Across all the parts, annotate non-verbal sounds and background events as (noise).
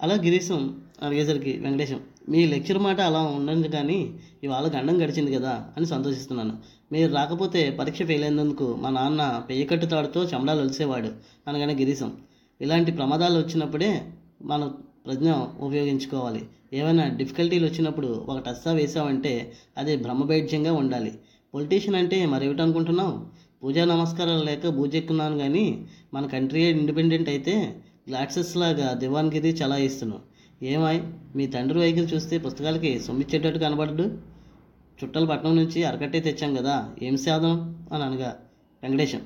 అలా గిరీశం అడిగేసరికి వెంకటేశం మీ లెక్చర్ మాట అలా ఉండండి కానీ ఇవాళ గండం గడిచింది కదా అని సంతోషిస్తున్నాను. మీరు రాకపోతే పరీక్ష ఫెయిల్ అయినందుకు మా నాన్న పెయ్యకట్టు తాడుతో చమడాలు ఒలిసేవాడు అనగానే గిరీశం ఇలాంటి ప్రమాదాలు వచ్చినప్పుడే మన ప్రజ్ఞ ఉపయోగించుకోవాలి. ఏమైనా డిఫికల్టీలు వచ్చినప్పుడు ఒక టస్సా వేసావంటే అది బ్రహ్మబైడ్యంగా ఉండాలి. పొలిటీషియన్ అంటే మరేమిటనుకుంటున్నావు పూజా నమస్కారాలు లేక బూజెక్కున్నాను కానీ మన కంట్రీ ఇండిపెండెంట్ అయితే గ్లాసెస్ లాగా దివాన్గిరి చలాయిస్తున్నావు ఏమాయ్ మీ తండ్రి వైఖరి చూస్తే పుస్తకాలకి సొమ్మిచ్చేటట్టు కనబడ్డు చుట్టాల పట్నం నుంచి అరకట్టే తెచ్చాం కదా ఏం సాధం అని అనగా వెంకటేశం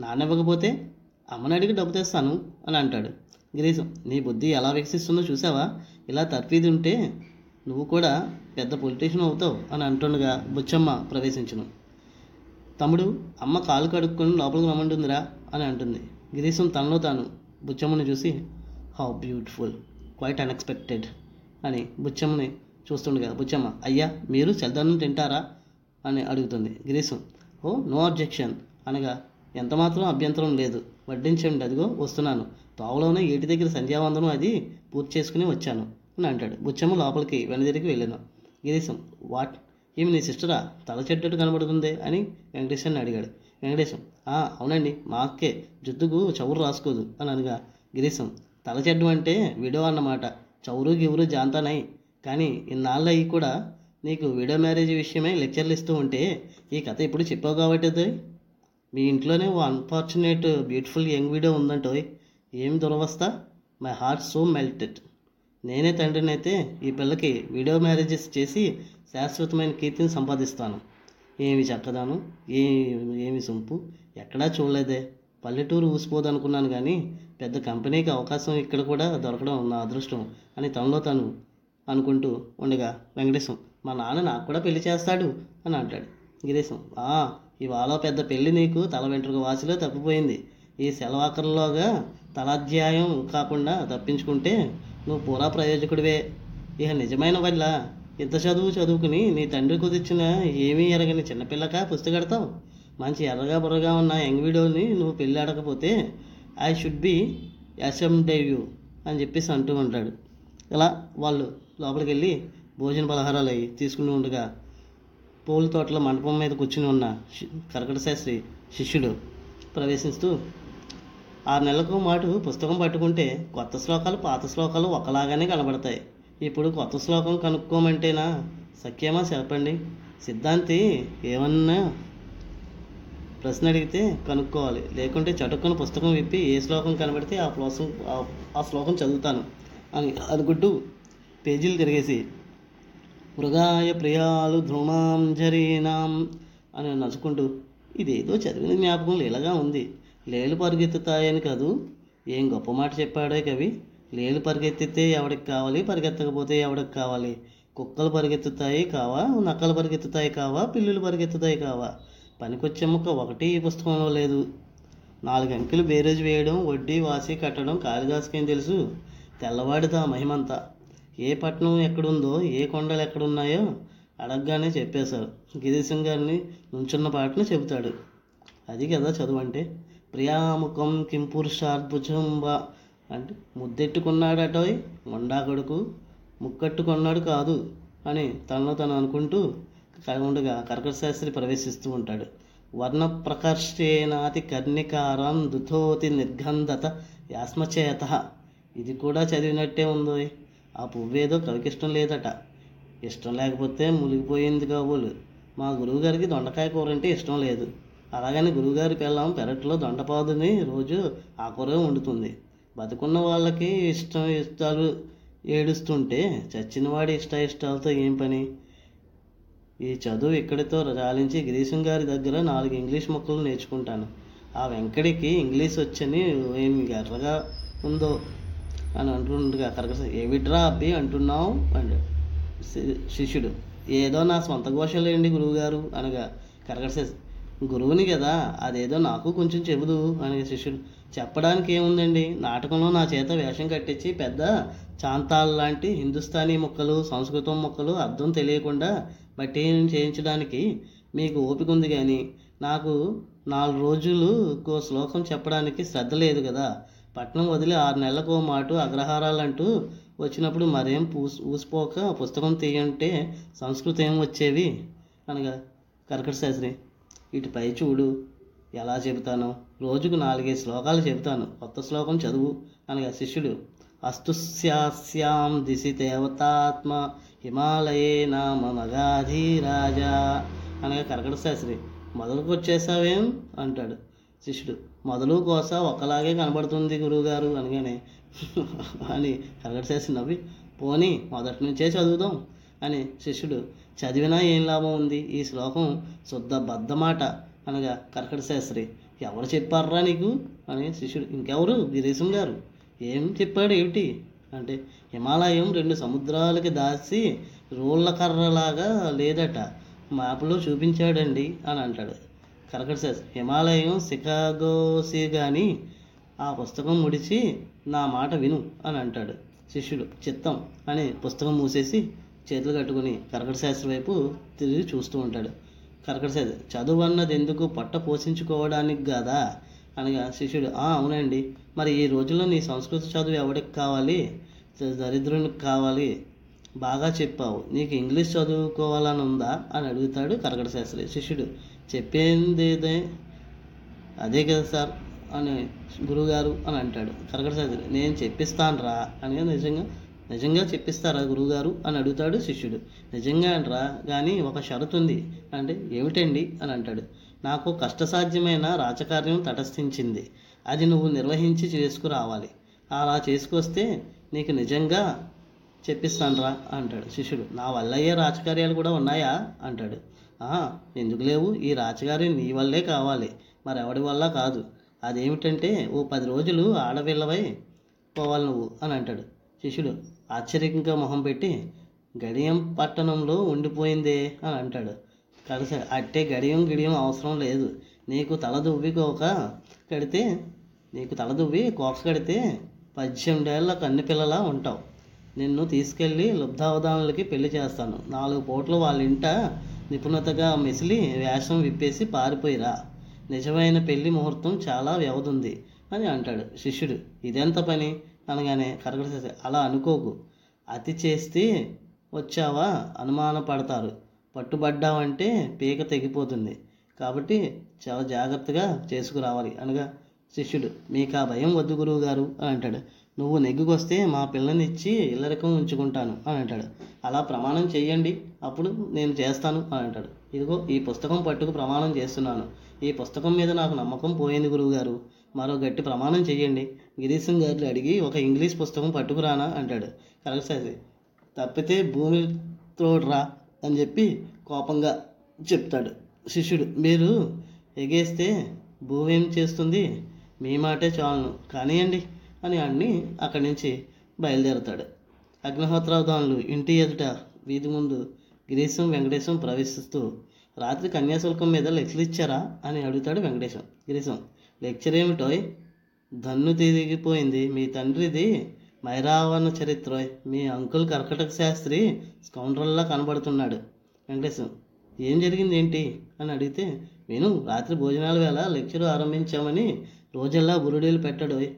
నాన్న ఇవ్వకపోతే అమ్మని అడిగి డబ్బు తెస్తాను అని అంటాడు. గిరీశం నీ బుద్ధి ఎలా వికసిస్తుందో చూసావా? ఇలా తర్ఫీది ఉంటే నువ్వు కూడా పెద్ద పొలిటీషియన్ అవుతావు అని అంటుండగా బుచ్చమ్మ ప్రవేశించును. తమ్ముడు అమ్మ కాలు కడుక్కొని లోపలికి రమ్మంటుందిరా అని అంటుంది. గిరీశం తనలో తాను బుచ్చమ్మని చూసి హౌ బ్యూటిఫుల్ క్వైట్ అన్ఎక్స్పెక్టెడ్ అని బుచ్చమ్మని చూస్తుండగా బుచ్చమ్మ అయ్యా మీరు చల్దన్నం తింటారా? అని అడుగుతుంది గిరీశం. ఓ నో అబ్జెక్షన్ అనగా ఎంతమాత్రం అభ్యంతరం లేదు వడ్డించండి అదిగో వస్తున్నాను. తోవలోనే ఏటి దగ్గర సంధ్యావందనం అది పూర్తి చేసుకుని వచ్చాను అని అంటాడు. బుచ్చమ్మ లోపలికి వెనదిరికి వెళ్ళాను. గిరీశం వాట్? ఏమి నీ సిస్టరా? తల చెడ్డట్టు కనబడుతుంది? అని వెంకటేశ్వరని అడిగాడు. వెంకటేశం. అవునండి మా అక్కే జుత్తుకు చౌరు రాసుకోదు అని అనగా గిరీశం. తల చెడ్డం అంటే విడో అన్నమాట. చౌరు గివురు జాంతానై కానీ ఇన్నాళ్ళు అయ్యి కూడా నీకు విడో మ్యారేజ్ విషయమై లెక్చర్లు ఇస్తూ ఉంటే ఈ కథ ఇప్పుడు చెప్పావు కాబట్టి అది మీ ఇంట్లోనే ఓ అన్ఫార్చునేట్ బ్యూటిఫుల్ యంగ్ వీడియో ఉందంటోయ్. ఏం దురవస్థ? మై హార్ట్ సో మెల్టెడ్ నేనే తండ్రినైతే ఈ పిల్లకి వీడియో మ్యారేజెస్ చేసి శాశ్వతమైన కీర్తిని సంపాదిస్తాను. ఏమి చక్కదాను? ఏ ఏమి సొంపు? ఎక్కడా చూడలేదే. పల్లెటూరు ఊసిపోదు అనుకున్నాను కానీ పెద్ద కంపెనీకి అవకాశం ఇక్కడ కూడా దొరకడం నా అదృష్టం అని తనలో తను అనుకుంటూ ఉండగా వెంకటేశం మా నాన్న నాకు కూడా పెళ్ళి చేస్తాడు అని అంటాడు. గిరీశం ఆ ఇవాళ పెద్ద పెళ్ళి నీకు తల వెంట్రుక వాసిలో తప్పిపోయింది. ఈ సెలవాకర్లోగా తలాధ్యాయం కాకుండా తప్పించుకుంటే నువ్వు పూరా ప్రయోజకుడివే. ఇక నిజమైన వల్ల ఇంత చదువు చదువుకుని నీ తండ్రి కుదిర్చిన ఏమీ ఎరగని చిన్నపిల్లక పుస్తకడతావు మంచి ఎర్రగా బుర్రగా ఉన్న యంగ్ వీడియోని నువ్వు పెళ్ళి అడగకపోతే ఐ షుడ్ బి యూ అని చెప్పేసి అంటూ ఉంటాడు. ఇలా వాళ్ళు లోపలికి వెళ్ళి భోజన పలహారాలు అవి తీసుకుని ఉండగా పూల తోటలో మండపం మీద కూర్చుని ఉన్న శి- కరకట శాస్త్రి శిష్యుడు ప్రవేశిస్తూ ఆరు నెలలకు మాటు పుస్తకం పట్టుకుంటే కొత్త శ్లోకాలు పాత శ్లోకాలు ఒకలాగానే కనబడతాయి. ఇప్పుడు కొత్త శ్లోకం కనుక్కోమంటేనా సఖ్యమా చెప్పండి. సిద్ధాంతి ఏమన్నా ప్రశ్న అడిగితే కనుక్కోవాలి. లేకుంటే చటుక్కున పుస్తకం విప్పి ఏ శ్లోకం కనబడితే ఆ శ్లోకం ఆ- శ్లోకం చదువుతాను. అని అనుకుంటూ పేజీలు తిరిగేసి మృగాయ ప్రియాలు ధ్రుమాంజరీనాం అని నచ్చుకుంటూ ఇదేదో చదివిన జ్ఞాపకం లీలగా ఉంది. లేలు పరుగెత్తుతాయని కాదు. ఏం గొప్ప మాట చెప్పాడే కవి. లేలు పరిగెత్తితే ఎవడికి కావాలి? పరిగెత్తకపోతే ఎవడికి కావాలి? కుక్కలు పరిగెత్తుతాయి కావా? నక్కలు పరిగెత్తుతాయి కావా? పిల్లులు పరిగెత్తుతాయి కావా? పనికొచ్చే ముక్క ఒకటి ఈ పుస్తకంలో లేదు. నాలుగు అంకెలు బేరేజ్ వేయడం వడ్డీ వాసి కట్టడం కాళిదాసుకేం తెలుసు? తెల్లవాడిదా మహిమంతా. ఏ పట్టణం ఎక్కడుందో ఏ కొండలు ఎక్కడున్నాయో అడగగానే చెప్పేశారు. గిరీశం గారిని నుంచున్న పాటను చెబుతాడు. అది కదా చదువు అంటే. ప్రియాముఖం కిం పురుషార్భుజంబ అంటే ముద్దెట్టుకున్నాడటోయ్ మొండా కొడుకు. ముక్కట్టుకున్నాడు కాదు అని తనలో తను అనుకుంటూ ఉండగా కర్కట శాస్త్రి ప్రవేశిస్తూ ఉంటాడు. వర్ణ ప్రకర్షేనాతి కర్ణికారం దుతోతి నిర్గంధత యాస్మచేత. ఇది కూడా చదివినట్టే ఉందో ఆ పువ్వేదో కవికి ఇష్టం లేదట. ఇష్టం లేకపోతే మునిగిపోయింది కాబోలు. మా గురువుగారికి దొండకాయ కూర అంటే ఇష్టం లేదు. అలాగని గురువుగారి పిల్లం పెరట్లో దొండపాదుని రోజు ఆ కూర వండుతుంది. బతుకున్న వాళ్ళకి ఇష్టం ఇష్టాలు ఏడుస్తుంటే చచ్చినవాడి ఇష్ట ఇష్టాలతో ఏం పని? ఈ చదువు ఇక్కడితో రాలించి గిరీశం గారి దగ్గర నాలుగు ఇంగ్లీష్ మొక్కలు నేర్చుకుంటాను. ఆ వెంకడికి ఇంగ్లీష్ వచ్చని ఏమి ఎర్రగా ఉందో అని అంటుండగా కరకస ఏమిట్రా అబ్బి అంటున్నావు? అండి శి- శిష్యుడు. ఏదో నా సొంత ఘోషలేండి గురువుగారు? అనగా కరకస గురువుని కదా అదేదో నాకు కొంచెం చెబుదు అని శిష్యుడు. చెప్పడానికి ఏముందండి నాటకంలో నా చేత వేషం కట్టించి పెద్ద చాంతాల్ లాంటి హిందుస్థానీ ముక్కలు సంస్కృతం ముక్కలు అర్థం తెలియకుండా బట్టి చేయించడానికి మీకు ఓపిక ఉంది కానీ నాకు నాలుగు రోజులు ఇంకో శ్లోకం చెప్పడానికి శ్రద్ధ లేదు కదా. పట్నం వదిలి ఆరు నెలలకు మాటు మాటు అగ్రహారాలంటూ వచ్చినప్పుడు మరేం పూస్ ఊసిపోక పుస్తకం తీయంటే సంస్కృతం ఏం వచ్చేవి? అనగా కర్కట శాస్త్రి ఇటుపై చూడు ఎలా చెబుతాను? రోజుకు నాలుగైదు శ్లోకాలు చెబుతాను. కొత్త శ్లోకం చదువు. అనగా శిష్యుడు అస్తుస్యాస్యాం దిశి దేవతాత్మ హిమాలయే నామ మగాధీరాజా అనగా కరకట శాస్త్రి. మొదలుకు వచ్చేసావేం అంటాడు శిష్యుడు. మొదలు కోస ఒక్కలాగే కనబడుతుంది గురువుగారు అనగానే. (laughs) అని కరగట శాస్త్రి నవ్వి. పోనీ మొదటి నుంచే చదువుదాం అని శిష్యుడు. చదివినా ఏం లాభం ఉంది? ఈ శ్లోకం శుద్ధ బద్దమాట అనగా కర్కట శాస్త్రి ఎవరు చెప్పారా నీకు? అని శిష్యుడు ఇంకెవరు? గిరీశం గారు. ఏం చెప్పాడు ఏమిటి? అంటే హిమాలయం రెండు సముద్రాలకి దాచి రోళ్ళ కర్రలాగా లేదట మ్యాప్లో చూపించాడండి అని అంటాడు. కరకట శాస్త్రి హిమాలయం సికాగోసి కానీ ఆ పుస్తకం ముడిచి నా మాట విను అని అంటాడు శిష్యుడు. చిత్తం అని పుస్తకం మూసేసి చేతులు కట్టుకుని కరకట శాస్త్రి వైపు తిరిగి చూస్తూ ఉంటాడు. కరకట చదువు అన్నది ఎందుకు పొట్ట పోషించుకోవడానికి కదా అనగా శిష్యుడు "ఆ, అవునండి. మరి ఈ రోజుల్లో నీ సంస్కృత చదువు ఎవరికి కావాలి? దరిద్రునికి కావాలి? బాగా చెప్పావు. నీకు ఇంగ్లీష్ చదువుకోవాలని ఉందా అని అడుగుతాడు కరకట శాస్త్రి శిష్యుడు. చెప్పింది అదే కదా సార్ అని గురువుగారు అని అంటాడు కరకట శాస్త్రి నేను చెప్పిస్తాను రా అని నిజంగా నిజంగా చెప్పిస్తారా గురువుగారు? అని అడుగుతాడు శిష్యుడు. నిజంగా అంటరా కానీ ఒక షరతు ఉంది. అంటే ఏమిటండి? అని అంటాడు. నాకు కష్టసాధ్యమైన రాజకార్యం తటస్థించింది. అది నువ్వు నిర్వహించి చేసుకురావాలి. అలా చేసుకొస్తే నీకు నిజంగా చెప్పిస్తానురా అంటాడు శిష్యుడు. నా వల్ల అయ్యే రాజకార్యాలు కూడా ఉన్నాయా? అంటాడు. ఎందుకు లేవు? ఈ రాజకార్యం నీ వల్లే కావాలి. మరెవడి వల్ల కాదు. అదేమిటంటే ఓ పది రోజులు ఆడపిల్లవై పోవాలి నువ్వు అని అంటాడు. శిష్యుడు ఆశ్చర్యంగా మొహం పెట్టి గడియం పట్టణంలో ఉండిపోయిందే అని అంటాడు. కలిసి అట్టే గడియం గిడియం అవసరం లేదు. నీకు తల దువ్వి కోక కడితే నీకు తల దువ్వి కోక కడితే పద్దెనిమిదేళ్ళ కన్ను పిల్లలా ఉంటావు. నిన్ను తీసుకెళ్ళి లుబ్ధావధానులకి పెళ్ళి చేస్తాను. నాలుగు పూటలు వాళ్ళ ఇంట నిపుణతగా మెసిలి వేషం విప్పేసి పారిపోయిరా. నిజమైన పెళ్ళి ముహూర్తం చాలా వ్యవధుంది అని అంటాడు శిష్యుడు. ఇదెంత పని? అనగానే కరకట శాస్త్రి, అలా అనుకోకు. అతి చేస్తే వచ్చావా? అనుమాన పడతారు. పట్టుబడ్డావంటే పీక తెగిపోతుంది. కాబట్టి చాలా జాగ్రత్తగా చేసుకురావాలి. అనగా శిష్యుడు మీకు ఆ భయం వద్దు గురువు గారు అని అంటాడు. నువ్వు నెగ్గుకొస్తే మా పిల్లని ఇచ్చి ఇల్లరికం ఉంచుకుంటాను అని అంటాడు. అలా ప్రమాణం చేయండి అప్పుడు నేను చేస్తాను అని అంటాడు. ఇదిగో ఈ పుస్తకం పట్టుకు ప్రమాణం చేస్తున్నాను. ఈ పుస్తకం మీద నాకు నమ్మకం పోయింది గురువు గారు మరో గట్టి ప్రమాణం చేయండి గిరీశం గారిని అడిగి ఒక ఇంగ్లీష్ పుస్తకం పట్టుకురానా అంటాడు. కరెక్ట్ సార్ తప్పితే భూమి త్రోడ్రా అని చెప్పి కోపంగా చెప్తాడు శిష్యుడు. మీరు ఎగేస్తే భూమి ఏం చేస్తుంది? మీ మాటే చాలును. కానివ్వండి అని అన్ని అక్కడి నుంచి బయలుదేరుతాడు. అగ్నిహోత్రావధానులు ఇంటి ఎదుట వీధి ముందు గిరీశం వెంకటేశం ప్రవేశిస్తూ రాత్రి కన్యాశుల్కం మీద లెక్కలు ఇచ్చారా అని అడుగుతాడు వెంకటేశం. గిరీశం లెక్చర్ ఏమిటోయ్? దన్ను తిరిగిపోయింది. మీ తండ్రిది మైరావణ చరిత్ర మీ అంకుల్ కర్కటక శాస్త్రి స్కౌండ్రల్లా కనబడుతున్నాడు. వెంకటేశం ఏం జరిగింది ఏంటి అని అడిగితే నేను రాత్రి భోజనాల వేళ లెక్చర్ ఆరంభించామని రోజల్లా బురుడీలు పెట్టడోయ్.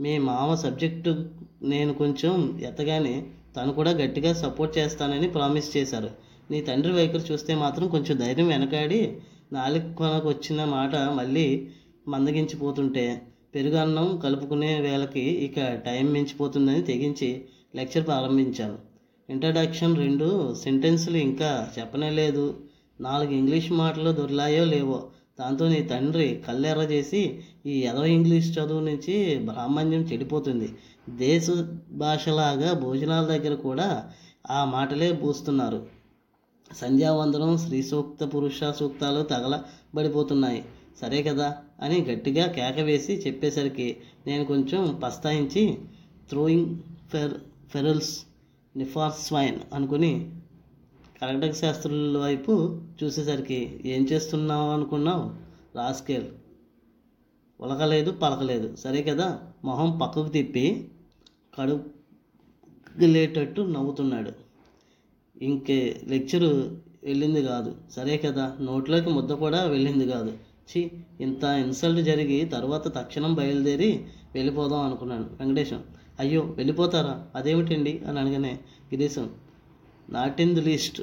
మీ మామ సబ్జెక్టు నేను కొంచెం ఎత్తగానే తను కూడా గట్టిగా సపోర్ట్ చేస్తానని ప్రామిస్ చేశారు. నీ తండ్రి వైఖరి చూస్తే మాత్రం కొంచెం ధైర్యం వెనకాడి నాలుగు కొనకు వచ్చిన మాట మళ్ళీ మందగించిపోతుంటే పెరుగన్నం కలుపుకునే వేళకి ఇక టైం మించిపోతుందని తెగించి లెక్చర్ ప్రారంభించాను ఇంట్రడక్షన్ రెండు సెంటెన్సులు ఇంకా చెప్పనే లేదు నాలుగు ఇంగ్లీష్ మాటలు దొరిలాయో లేవో దాంతో నీ తండ్రి కళ్ళెర్ర చేసి ఈ ఎదో ఇంగ్లీష్ చదువు నుంచి బ్రాహ్మణ్యం చెడిపోతుంది. దేశ భాషలాగా భోజనాల దగ్గర కూడా ఆ మాటలే పూస్తున్నారు సంధ్యావందనం స్త్రీ సూక్త పురుష సూక్తాలు తగలబడిపోతున్నాయి. సరే కదా అని గట్టిగా కేక వేసి చెప్పేసరికి నేను కొంచెం పస్తాయించి throwing fair pearls before swine అనుకుని కర్కటక శాస్త్రుల వైపు చూసేసరికి ఏం చేస్తున్నావు అనుకున్నావు? రాస్కేల్. ఉలకలేదు పలకలేదు. సరే కదా? మొహం పక్కకు తిప్పి కడుగులేటట్టు నవ్వుతున్నాడు. ఇంకే లెక్చరు వెళ్ళింది కాదు. సరే కదా? నోట్లోకి ముద్ద కూడా వెళ్ళింది కాదు. ఛీ ఇంత ఇన్సల్ట్ జరిగి తర్వాత తక్షణం బయలుదేరి వెళ్ళిపోదాం అనుకున్నాను వెంకటేశం. అయ్యో వెళ్ళిపోతారా? అదేమిటండి? అని అనగానే Girisham. Not in the least.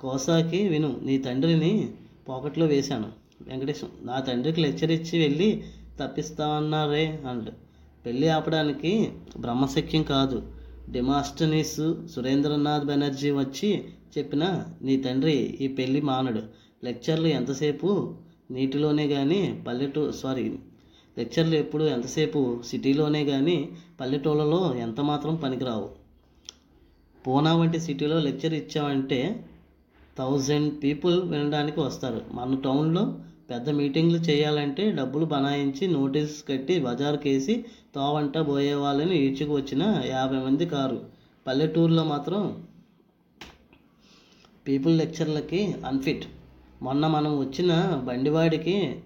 కోసాకి విను నీ తండ్రిని పాకెట్లో వేశాను. వెంకటేశం. నా తండ్రికి లెక్చర్ ఇచ్చి వెళ్ళి తప్పిస్తామన్నారే అండ్ పెళ్ళి ఆపడానికి బ్రహ్మశక్యం కాదు. డెమాస్టనీస్ సురేంద్రనాథ్ బెనర్జీ వచ్చి చెప్పిన నీ తండ్రి ఈ పెళ్ళి మానడు. లెక్చర్లు ఎంతసేపు నీటిలోనే కానీ పల్లెటూరు సారీ లెక్చర్లు ఎప్పుడు ఎంతసేపు? సిటీలోనే కానీ పల్లెటూళ్ళలో ఎంత మాత్రం పనికిరావు. పూనా వంటి సిటీలో లెక్చర్ ఇచ్చామంటే థౌజండ్ పీపుల్ వినడానికి వస్తారు. మన టౌన్లో పెద్ద మీటింగ్లు చేయాలంటే డబ్బులు బనాయించి నోటీస్ కట్టి బజార్కేసి తోవంట పోయే వాళ్ళని ఈడ్చుకు వచ్చిన యాభై మంది కారు. పల్లెటూరులో మాత్రం పీపుల్ లెక్చర్లకి అన్ఫిట్ మొన్న మనం వచ్చిన బండివాడికి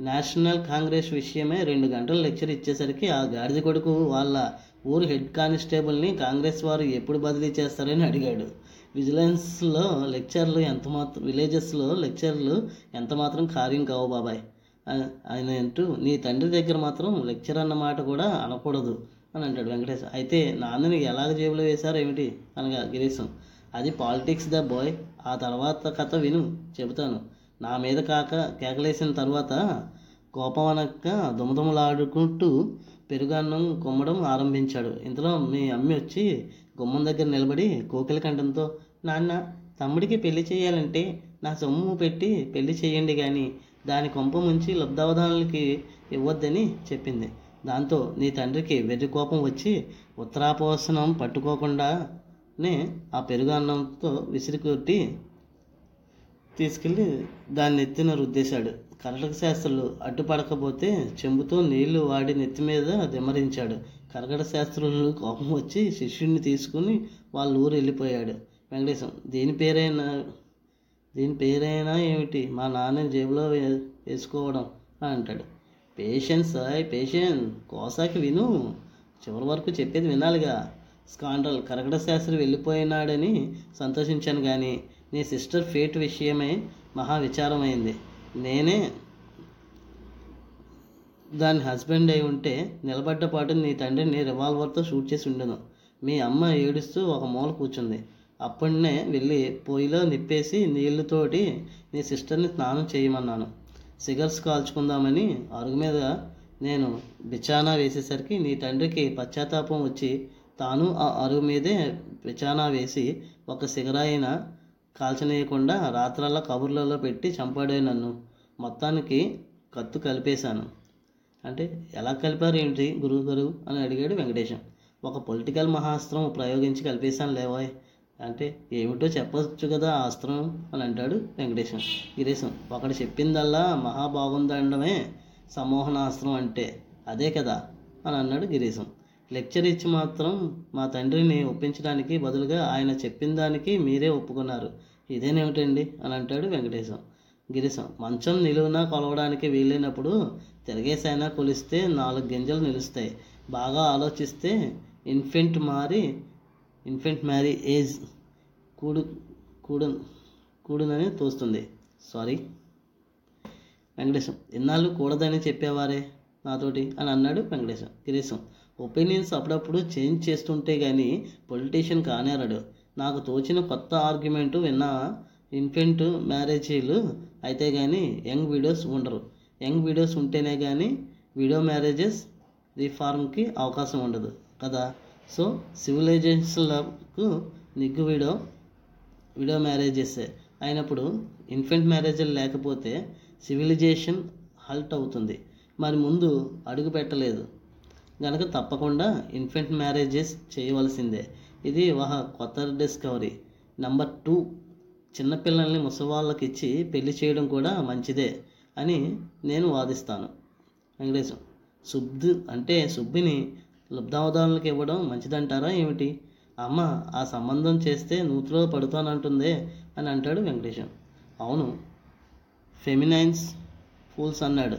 నేషనల్ కాంగ్రెస్ విషయమే రెండు గంటలు లెక్చర్ ఇచ్చేసరికి ఆ గాడిద కొడుకు వాళ్ళ ఊరు హెడ్ కానిస్టేబుల్ని కాంగ్రెస్ వారు ఎప్పుడు బదిలీ చేస్తారని అడిగాడు. విజిలెన్స్లో లెక్చర్లు ఎంత మాత్రం విలేజెస్లో లెక్చర్లు ఎంత మాత్రం కార్యం కావు బాబాయ్. ఆయన అంటూ నీ తండ్రి దగ్గర మాత్రం లెక్చర్ అన్న మాట కూడా అనకూడదు అని అంటాడు వెంకటేష్. అయితే నాన్నని ఎలాగ జేబులో వేశారు ఏమిటి? అనగా గిరీశం. అది పాలిటిక్స్ ద బాయ్. ఆ తర్వాత కథ విను చెబుతాను. నా మీద కాక కేకలేసిన తర్వాత కోపం అనక్క దుమదుమలాడుకుంటూ పెరుగన్నం కొమ్మడం ఆరంభించాడు. ఇంతలో మీ అమ్మి వచ్చి గుమ్మం దగ్గర నిలబడి కోకిల కంఠంతో నాన్న తమ్ముడికి పెళ్ళి చేయాలంటే నా సొమ్ము పెట్టి పెళ్ళి చేయండి కానీ దాని కొంప ముంచి లబ్ధావధానులకి ఇవ్వద్దని చెప్పింది. దాంతో నీ తండ్రికి వెర్రి కోపం వచ్చి ఉత్తరాపోసనం నే ఆ పెరుగు అన్నంతో విసిరి కొట్టి తీసుకెళ్ళి దాన్ని నెత్తిన రుద్దేశాడు. కరటక శాస్త్రులు అడ్డుపడకపోతే చెంబుతో నీళ్ళు వాడి నెత్తి మీద దిమ్మరించాడు కర్కట శాస్త్రులు కోపం వచ్చి శిష్యుడిని తీసుకుని వాళ్ళ ఊరు వెళ్ళిపోయాడు. వెంకటేశం దీని పేరైనా దీని పేరైనా ఏమిటి? మా నాన్న జేబులో వేసుకోవడం అని అంటాడు. పేషెన్స్ అయ్ పేషెన్స్ కోసాకి విను. చివరి వరకు చెప్పేది వినాలిగా. స్కాండ్రల్ కరకట శాస్త్రి వెళ్ళిపోయినాడని సంతోషించాను కానీ నీ సిస్టర్ ఫేట్ విషయమై మహా విచారమైంది నేనే దాని హస్బెండ్ అయి ఉంటే నిలబడ్డ పాటు నీ తండ్రిని రివాల్వర్తో షూట్ చేసి ఉండను. మీ అమ్మ ఏడుస్తూ ఒక మూల కూర్చుంది. అప్పుడనే వెళ్ళి పొయ్యిలో నిప్పేసి నీళ్ళతోటి నీ సిస్టర్ని స్నానం చేయమన్నాను. సిగర్స్ కాల్చుకుందామని అరుగు మీద నేను బిచానా వేసేసరికి నీ తండ్రికి పశ్చాత్తాపం వచ్చి తాను ఆ అరుగు మీదే పిచానా వేసి ఒక సిగరాయిన కాల్చనీయకుండా రాత్రల్లా కబుర్లలో పెట్టి చంపాడే నన్ను. మొత్తానికి కత్తు కలిపేశాను. అంటే ఎలా కలిపారు ఏంటి గురువు గారు అని అడిగాడు వెంకటేశం. ఒక పొలిటికల్ మహాస్త్రం ప్రయోగించి కలిపేశాను లేవాయ్. అంటే ఏమిటో చెప్పవచ్చు కదా ఆ అస్త్రం అని అంటాడు వెంకటేశం. గిరీశం ఒకడు చెప్పిందల్లా మహాబాగుందండమే సమోహనాస్త్రం అంటే అదే కదా అని అన్నాడు గిరీశం. లెక్చర్ ఇచ్చి మాత్రం మా తండ్రిని ఒప్పించడానికి బదులుగా ఆయన చెప్పిన దానికి మీరే ఒప్పుకున్నారు. ఇదేనేమిటండి? అని అంటాడు వెంకటేశం. గిరిశం మంచం నిలువునా కొలవడానికి వీలైనప్పుడు తిరగేసైనా కొలిస్తే నాలుగు గింజలు నిలుస్తాయి. బాగా ఆలోచిస్తే ఇన్ఫెంట్ మారి ఇన్ఫెంట్ మ్యారీ ఏజ్ కూడు కూడు కూడునని తోస్తుంది. సారీ. వెంకటేశం ఇన్నాళ్ళు కూడదని చెప్పేవారే నాతోటి? అని అన్నాడు వెంకటేశం. గిరీశం ఒపీనియన్స్ అప్పుడప్పుడు చేంజ్ చేస్తుంటే కానీ పొలిటీషియన్ కానేరడు. నాకు తోచిన కొత్త ఆర్గ్యుమెంట్ విన్నా ఇన్ఫెంట్ మ్యారేజీలు అయితే కానీ యంగ్ వీడియోస్ ఉండరు. యంగ్ వీడియోస్ ఉంటేనే కానీ వీడియో మ్యారేజెస్ రీఫార్మ్కి అవకాశం ఉండదు కదా? సో సివిలైజేషన్లకు నిగ్గు వీడియో వీడియో మ్యారేజెస్. అయినప్పుడు ఇన్ఫెంట్ మ్యారేజ్లు లేకపోతే సివిలైజేషన్ హల్ట్ అవుతుంది. మరి ముందు అడుగు పెట్టలేదు. గనక తప్పకుండా ఇన్ఫెంట్ మ్యారేజెస్ చేయవలసిందే. ఇది ఒక కొత్త డిస్కవరీ నెంబర్ టూ చిన్నపిల్లల్ని ముసవాళ్ళకి ఇచ్చి పెళ్ళి చేయడం కూడా మంచిదే అని నేను వాదిస్తాను. వెంకటేశం సుబ్బు అంటే సుబ్బిని లబ్ధావధానులకు ఇవ్వడం మంచిదంటారా ఏమిటి? అమ్మ ఆ సంబంధం చేస్తే నూతిలో పడుతానంటుందే అని అంటాడు వెంకటేశం. అవును ఫెమినైన్స్ ఫూల్స్ అన్నాడు.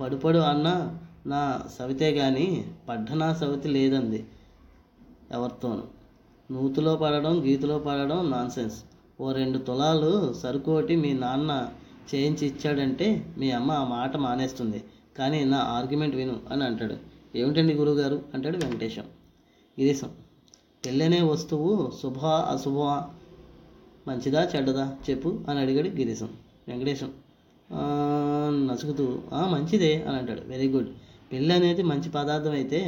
పడుపడు అన్న నా సవితే కానీ పడ్డనా సవితి లేదంది ఎవరితోనూ. నూతిలో పడడం గీతిలో పడడం నాన్సెన్స్. ఓ రెండు తులాలు సరుకోటి మీ నాన్న చేయించి ఇచ్చాడంటే మీ అమ్మ ఆ మాట మానేస్తుంది. కానీ నా ఆర్గ్యుమెంట్ విను అని అంటాడు. ఏమిటండి గురుగారు అంటాడు వెంకటేశం. గిరీశం పెళ్ళనే వస్తువు శుభ అశుభ. మంచిదా చెడ్డదా చెప్పు అని అడిగాడు గిరీశం. వెంకటేశం. "ఆ, నసుకుతూ మంచిదే అని అంటాడు. Very good. పెళ్ళి అనేది మంచి పదార్థం అయితే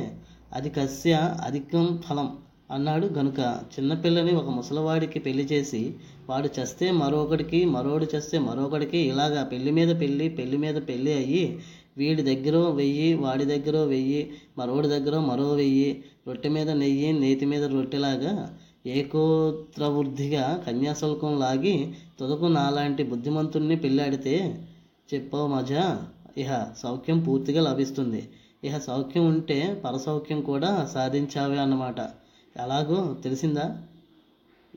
అది కస్య అధికం ఫలం అన్నాడు గనుక. చిన్నపిల్లని ఒక ముసలివాడికి పెళ్ళి చేసి వాడు చస్తే మరొకడికి మరోడు చస్తే మరొకడికి ఇలాగా పెళ్ళి మీద పెళ్ళి పెళ్ళి మీద పెళ్ళి అయ్యి వీడి దగ్గర వెయ్యి వాడి దగ్గర వెయ్యి మరోడి దగ్గర మరో వెయ్యి రొట్టె మీద నెయ్యి నేతి మీద రొట్టెలాగా ఏకోత్రవృద్ధిగా కన్యాశుల్కం లాగి తుదకు నాలాంటి బుద్ధిమంతుణ్ణి పెళ్ళాడితే చెప్పవు మజా. ఇహ సౌఖ్యం పూర్తిగా లభిస్తుంది. ఇహ సౌఖ్యం ఉంటే పరసౌఖ్యం కూడా సాధించావే అన్నమాట. ఎలాగో తెలిసిందా?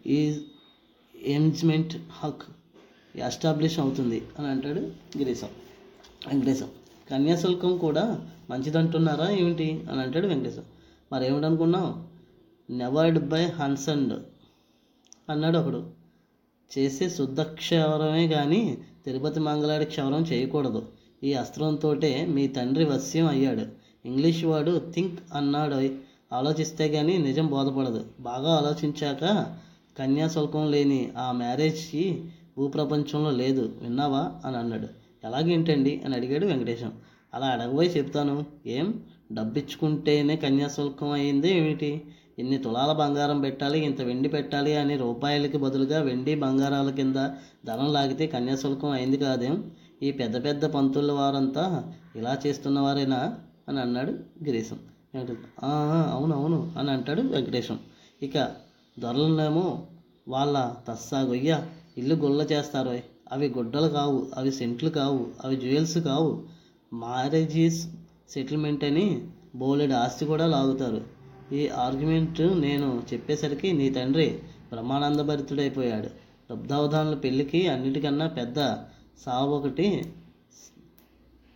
ఈ ఎంజ్మెంట్ హక్ ఎస్టాబ్లిష్ అవుతుంది అని అంటాడు గిరీశం వెంకటేశం కన్యాశుల్కం కూడా మంచిదంటున్నారా ఏమిటి అని అంటాడు వెంకటేశం. మరి ఏమిటనుకున్నావు నెవర్డ్ బై హన్సండ్ అన్నాడు ఒకడు. చేసే శుద్ధ క్షవరమే కానీ తిరుపతి మంగళాడి క్షవరం చేయకూడదు. ఈ అస్త్రంతోటే మీ తండ్రి వశ్యం అయ్యాడు. ఇంగ్లీష్ వాడు థింక్ అన్నాడు. ఆలోచిస్తే కానీ నిజం బోధపడదు. బాగా ఆలోచించాక కన్యాశుల్కం లేని ఆ మ్యారేజ్కి భూప్రపంచంలో లేదు. విన్నావా? అని అన్నాడు. ఎలాగేంటండి? అని అడిగాడు వెంకటేశం. అలా అడగబోయి చెప్తాను. ఏం? డబ్బిచ్చుకుంటేనే కన్యాశుల్కం అయింది ఏమిటి? ఇన్ని తులాల బంగారం పెట్టాలి ఇంత వెండి పెట్టాలి అని రూపాయలకి బదులుగా వెండి బంగారాల కింద ధనం లాగితే కన్యాశుల్కం అయింది కాదేం? ఈ పెద్ద పెద్ద పంతుల వారంతా ఇలా చేస్తున్నవారేనా అని అన్నాడు గిరీశం. అవును అవును అని అంటాడు వెంకటేశం. ఇక దొరలనేమో వాళ్ళ తస్సా గొయ్య ఇల్లు గుల్ల చేస్తారు. అవి గుడ్డలు కావు అవి సెంట్లు కావు అవి జ్యువెల్స్ కావు. మ్యారేజీస్ సెటిల్మెంట్ అని బోలెడు ఆస్తి కూడా లాగుతారు. ఈ ఆర్గ్యుమెంట్ నేను చెప్పేసరికి నీ తండ్రి బ్రహ్మానందభరితుడైపోయాడు. లబ్ధావధానుల పెళ్ళికి అన్నిటికన్నా పెద్ద సావు ఒకటి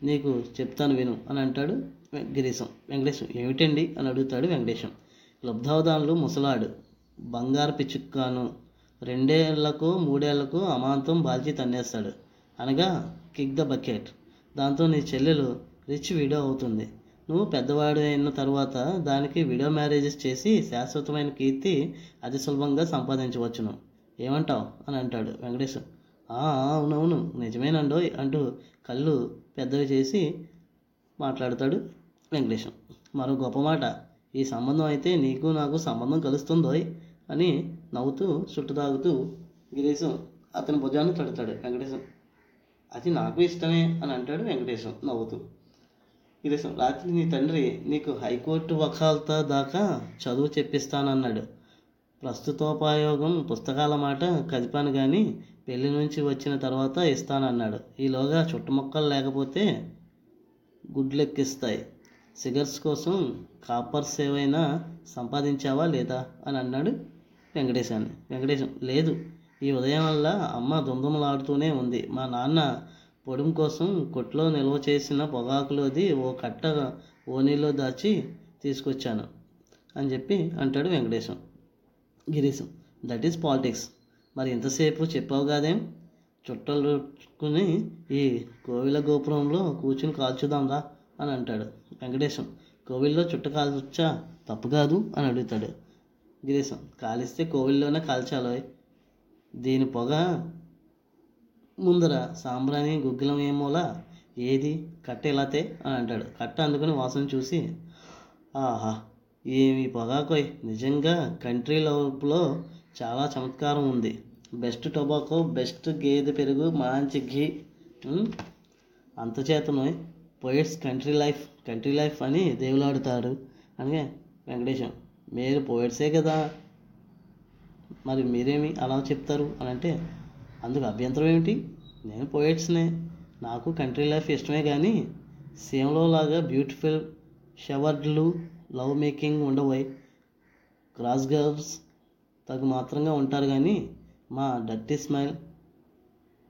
నీకు చెప్తాను విను అని అంటాడు గిరీశం వెంకటేశం ఏమిటండి? అని అడుగుతాడు వెంకటేశం. లబ్ధావధానులు ముసలాడు. బంగారు పిచ్చుక్కాను. రెండేళ్ళకు మూడేళ్ళకు అమాంతం బాల్చి తన్నేస్తాడు. అనగా కిక్ ద బకెట్. దాంతో నీ చెల్లెలు రిచ్ విడో అవుతుంది. నువ్వు పెద్దవాడు అయిన తర్వాత దానికి విడో మ్యారేజెస్ చేసి శాశ్వతమైన కీర్తి అతి సులభంగా సంపాదించవచ్చును. ఏమంటావు? అని అంటాడు వెంకటేశ్వర్ అవునవును. నిజమేనండోయ్ అంటూ కళ్ళు పెద్దవి చేసి మాట్లాడతాడు వెంకటేశం. మరో గొప్ప మాట ఈ సంబంధం అయితే నీకు నాకు సంబంధం కలుస్తుందోయ్ అని నవ్వుతూ చుట్టు తాగుతూ గిరీశం అతని భుజాన్ని తడతాడు వెంకటేశం. అది నాకు ఇష్టమే అని అంటాడు వెంకటేశం నవ్వుతూ. గిరీశం రాత్రి నీ తండ్రి నీకు హైకోర్టు వకాల్తా దాకా చదువు చెప్పిస్తానన్నాడు. ప్రస్తుతోపయోగం పుస్తకాల మాట కదిపాను కానీ పెళ్ళి నుంచి వచ్చిన తర్వాత ఇస్తానన్నాడు. ఈలోగా చుట్టుముక్కలు లేకపోతే గుడ్లెక్కిస్తాయి. సిగర్స్ కోసం కాపర్స్ ఏవైనా సంపాదించావా లేదా? అని అన్నాడు వెంకటేశాన్ని. వెంకటేశం లేదు. ఈ ఉదయం వల్ల అమ్మ దుమ్దుమలాడుతూనే ఉంది. మా నాన్న పొడుం కోసం కొట్లో నిల్వ చేసిన పొగాకులోది ఓ కట్ట ఓనీలో దాచి తీసుకొచ్చాను అని చెప్పి అంటాడు Venkatesham. Girisham that is politics. మరి ఇంతసేపు చెప్పావు కాదేం? చుట్టలుకుని ఈ కోవిల గోపురంలో కూర్చుని కాల్చుదాంరా అని అంటాడు వెంకటేశం. కోవిల్లో చుట్ట కాల్చొచ్చా? తప్పు కాదు అని అడుగుతాడు గిరీశం. కాలిస్తే కోవిల్లోనే కాల్చాలో దీని పొగ ముందర సాంబ్రాణి గుగ్గిలం ఏమోలా? ఏది? కట్ట ఇలాతే అని అంటాడు. కట్ట అందుకుని వాసన చూసి ఆహా ఏమి పొగాకోయ్. నిజంగా కంట్రీ లోపులో చాలా చమత్కారం ఉంది. బెస్ట్ టొబాకో బెస్ట్ గేదె పెరుగు మంచి ghee అంతచేతను poets country life country life అని దేవులాడుతాడు అనగా వెంకటేశం మీరు పోయిట్సే కదా? మరి మీరేమి అలా చెప్తారు అని అంటే అందుకు అభ్యంతరం ఏమిటి? నేను పోయిట్స్నే నాకు కంట్రీ లైఫ్ ఇష్టమే కానీ సేమ్లో లాగా బ్యూటిఫుల్ షవర్డ్లు లవ్ మేకింగ్ ఉండవై. క్రాస్ గర్ల్స్ తగు మాత్రంగా ఉంటారు కానీ మా డర్టీ స్మైల్.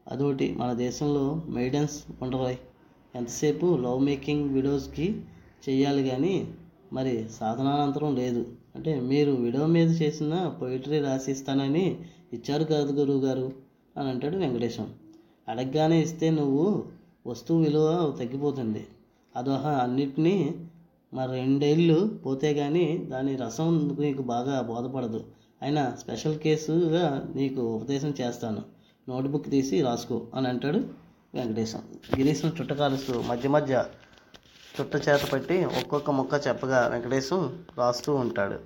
అదొకటి మన దేశంలో మెయిడన్స్ ఉండవోయ్ ఎంతసేపు లవ్ మేకింగ్ వీడియోస్కి చేయాలి కానీ మరి సాధనానంతరం లేదు. అంటే మీరు వీడియో మీద చేసిన పొయిటరీ రాసిస్తానని ఇచ్చారు కాదు గురువు గారు అని అంటాడు వెంకటేశం. అడగగానే ఇస్తే నువ్వు వస్తువు విలువ తగ్గిపోతుంది. అదోహ అన్నిటినీ మరి రెండేళ్ళు పోతే కానీ దాని రసం నీకు బాగా బోధపడదు. అయినా స్పెషల్ కేసుగా నీకు ఉపదేశం చేస్తాను. నోట్బుక్ తీసి రాసుకో అని అంటాడు వెంకటేశం. గిరీశం చుట్ట కాలుస్తూ మధ్య మధ్య చుట్ట చేత పట్టి ఒక్కొక్క ముక్క చెప్పగా వెంకటేశం రాస్తూ ఉంటాడు.